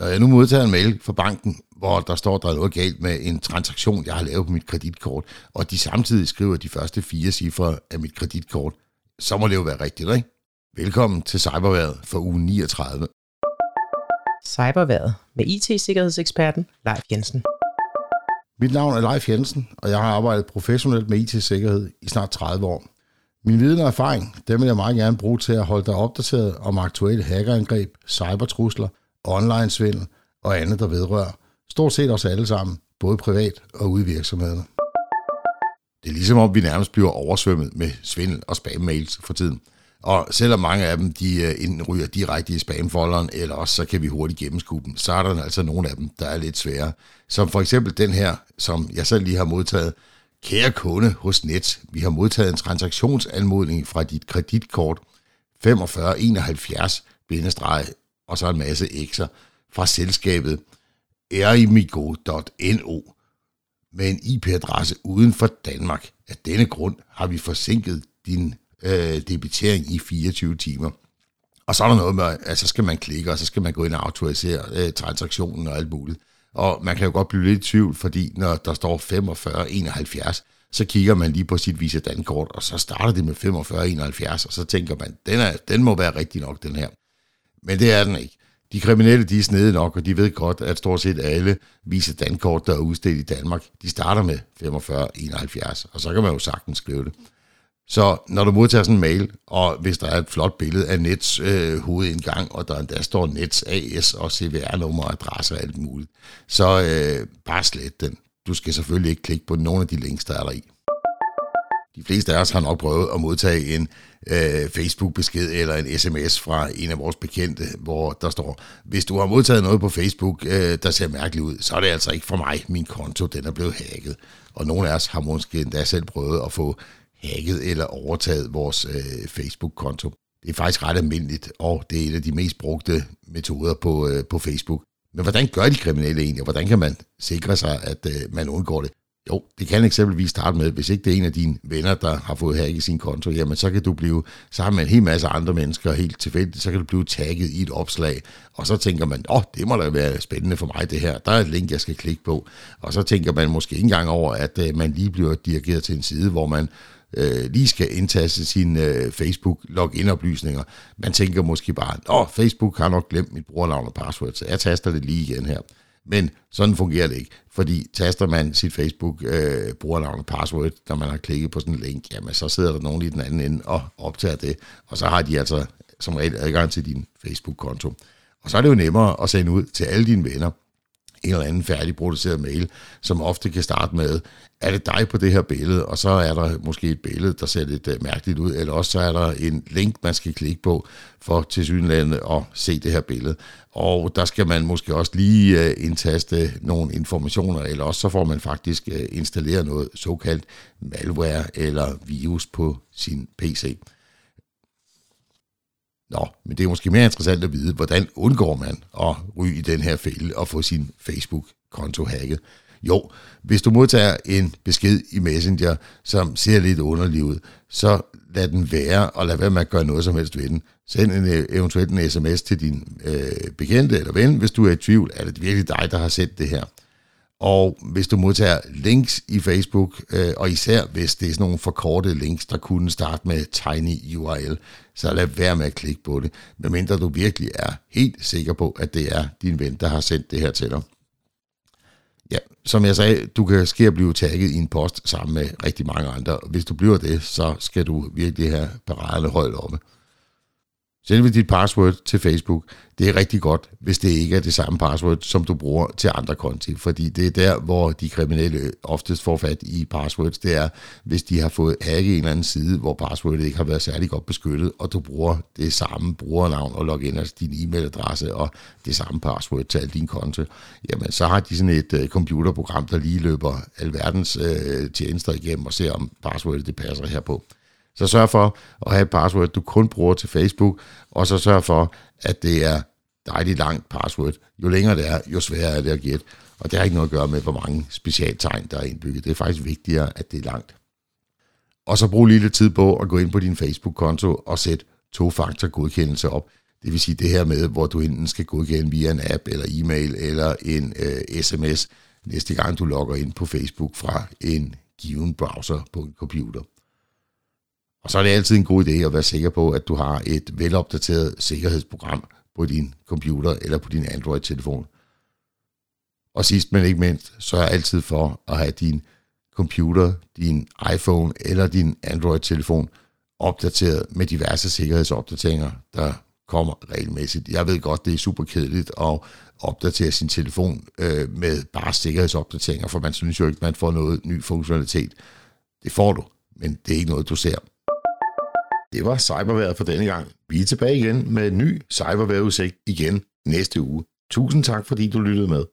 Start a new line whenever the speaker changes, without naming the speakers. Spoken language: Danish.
Når jeg nu modtager en mail fra banken, hvor der står, der er noget galt med en transaktion, jeg har lavet på mit kreditkort, og de samtidig skriver de første fire cifre af mit kreditkort, så må det jo være rigtigt, ikke? Velkommen til Cyberværet for uge 39.
Cyberværet med IT-sikkerhedseksperten Leif Jensen.
Mit navn er Leif Jensen, og jeg har arbejdet professionelt med IT-sikkerhed i snart 30 år. Min viden og erfaring, dem vil jeg meget gerne bruge til at holde dig opdateret om aktuelle hackerangreb, cybertrusler, online-svindel og andet, der vedrører stort set os alle sammen, både privat og ude i virksomhederne. Det er ligesom om, vi nærmest bliver oversvømmet med svindel og spam-mails for tiden. Og selvom mange af dem de øh, enten ryger direkte i spamfolderen, eller også så kan vi hurtigt gennemskue dem, så er der altså nogle af dem, der er lidt svære. Som for eksempel den her, som jeg selv lige har modtaget. Kære kunde hos Net, vi har modtaget en transaktionsanmodning fra dit kreditkort 4571 og så en masse x'er fra selskabet erimigo.no med en IP-adresse uden for Danmark. Af denne grund har vi forsinket din øh, debitering i 24 timer. Og så er der noget med, at så skal man klikke, og så skal man gå ind og autorisere øh, transaktionen og alt muligt. Og man kan jo godt blive lidt i tvivl, fordi når der står 4571, så kigger man lige på sit Visa Dankort, og så starter det med 4571, og så tænker man, den, er, den må være rigtig nok, den her. Men det er den ikke. De kriminelle, de er snede nok, og de ved godt, at stort set alle viser Dankort, der er udstedt i Danmark, de starter med 4571, og så kan man jo sagtens skrive det. Så når du modtager sådan en mail, og hvis der er et flot billede af Nets øh, hovedindgang, og der endda står Nets AS og CVR-nummer og adresse og alt muligt, så øh, bare slet den. Du skal selvfølgelig ikke klikke på nogen af de links, der er der i. De fleste af os har nok prøvet at modtage en øh, Facebook-besked eller en sms fra en af vores bekendte, hvor der står, hvis du har modtaget noget på Facebook, øh, der ser mærkeligt ud, så er det altså ikke for mig. Min konto, den er blevet hacket. Og nogle af os har måske endda selv prøvet at få hacket eller overtaget vores øh, Facebook-konto. Det er faktisk ret almindeligt, og det er en af de mest brugte metoder på, øh, på Facebook. Men hvordan gør de kriminelle egentlig, og hvordan kan man sikre sig, at øh, man undgår det? Jo, det kan eksempelvis starte med, hvis ikke det er en af dine venner, der har fået hacket sin konto, jamen så kan du blive sammen med en hel masse andre mennesker helt tilfældigt, så kan du blive tagget i et opslag, og så tænker man, åh, oh, det må da være spændende for mig det her, der er et link, jeg skal klikke på, og så tænker man måske ikke engang over, at øh, man lige bliver dirigeret til en side, hvor man øh, lige skal indtaste sine øh, Facebook-login-oplysninger. Man tænker måske bare, åh, Facebook har nok glemt mit brugernavn og password, så jeg taster det lige igen her. Men sådan fungerer det ikke, fordi taster man sit Facebook øh, brugernavn og password, når man har klikket på sådan en link, jamen så sidder der nogen i den anden ende og optager det, og så har de altså som regel adgang til din Facebook-konto. Og så er det jo nemmere at sende ud til alle dine venner, en eller anden færdigproduceret mail, som ofte kan starte med, er det dig på det her billede, og så er der måske et billede, der ser lidt uh, mærkeligt ud, eller også så er der en link, man skal klikke på for til synlandet at se det her billede. Og der skal man måske også lige uh, indtaste nogle informationer, eller også så får man faktisk uh, installeret noget såkaldt malware eller virus på sin PC. Nå, men det er måske mere interessant at vide, hvordan undgår man at ryge i den her fælde og få sin Facebook-konto hacket. Jo, hvis du modtager en besked i Messenger, som ser lidt underlig ud, så lad den være, og lad være med at gøre noget som helst ved den. Send en, øh, eventuelt en sms til din øh, bekendte eller ven, hvis du er i tvivl, er det virkelig dig, der har sendt det her. Og hvis du modtager links i Facebook, øh, og især hvis det er sådan nogle forkortede links, der kunne starte med tiny URL, så lad være med at klikke på det, medmindre du virkelig er helt sikker på, at det er din ven, der har sendt det her til dig. Ja, som jeg sagde, du kan ske at blive tagget i en post sammen med rigtig mange andre. Hvis du bliver det, så skal du virkelig have paraderne højt oppe. Selve dit password til Facebook, det er rigtig godt, hvis det ikke er det samme password, som du bruger til andre konti. Fordi det er der, hvor de kriminelle oftest får fat i passwords. Det er, hvis de har fået hacket en eller anden side, hvor passwordet ikke har været særlig godt beskyttet, og du bruger det samme brugernavn og login, altså din e-mailadresse og det samme password til al din konto, jamen så har de sådan et uh, computerprogram, der lige løber alverdens uh, tjenester igennem og ser, om passwordet det passer her på. Så sørg for at have et password, du kun bruger til Facebook, og så sørg for, at det er dejligt langt password. Jo længere det er, jo sværere er det at gætte. Og det har ikke noget at gøre med, hvor mange specialtegn, der er indbygget. Det er faktisk vigtigere, at det er langt. Og så brug lige lidt tid på at gå ind på din Facebook-konto og sætte to-faktor godkendelse op. Det vil sige det her med, hvor du enten skal godkende via en app, eller e-mail, eller en øh, sms, næste gang du logger ind på Facebook fra en given browser på en computer. Og så er det altid en god idé at være sikker på, at du har et velopdateret sikkerhedsprogram på din computer eller på din Android-telefon. Og sidst men ikke mindst, så altid for at have din computer, din iPhone eller din Android-telefon opdateret med diverse sikkerhedsopdateringer, der kommer regelmæssigt. Jeg ved godt, det er super kedeligt at opdatere sin telefon øh, med bare sikkerhedsopdateringer, for man synes jo ikke, man får noget ny funktionalitet. Det får du, men det er ikke noget, du ser. Det var cyberværet for denne gang. Vi er tilbage igen med en ny cyberværetudsigt igen næste uge. Tusind tak, fordi du lyttede med.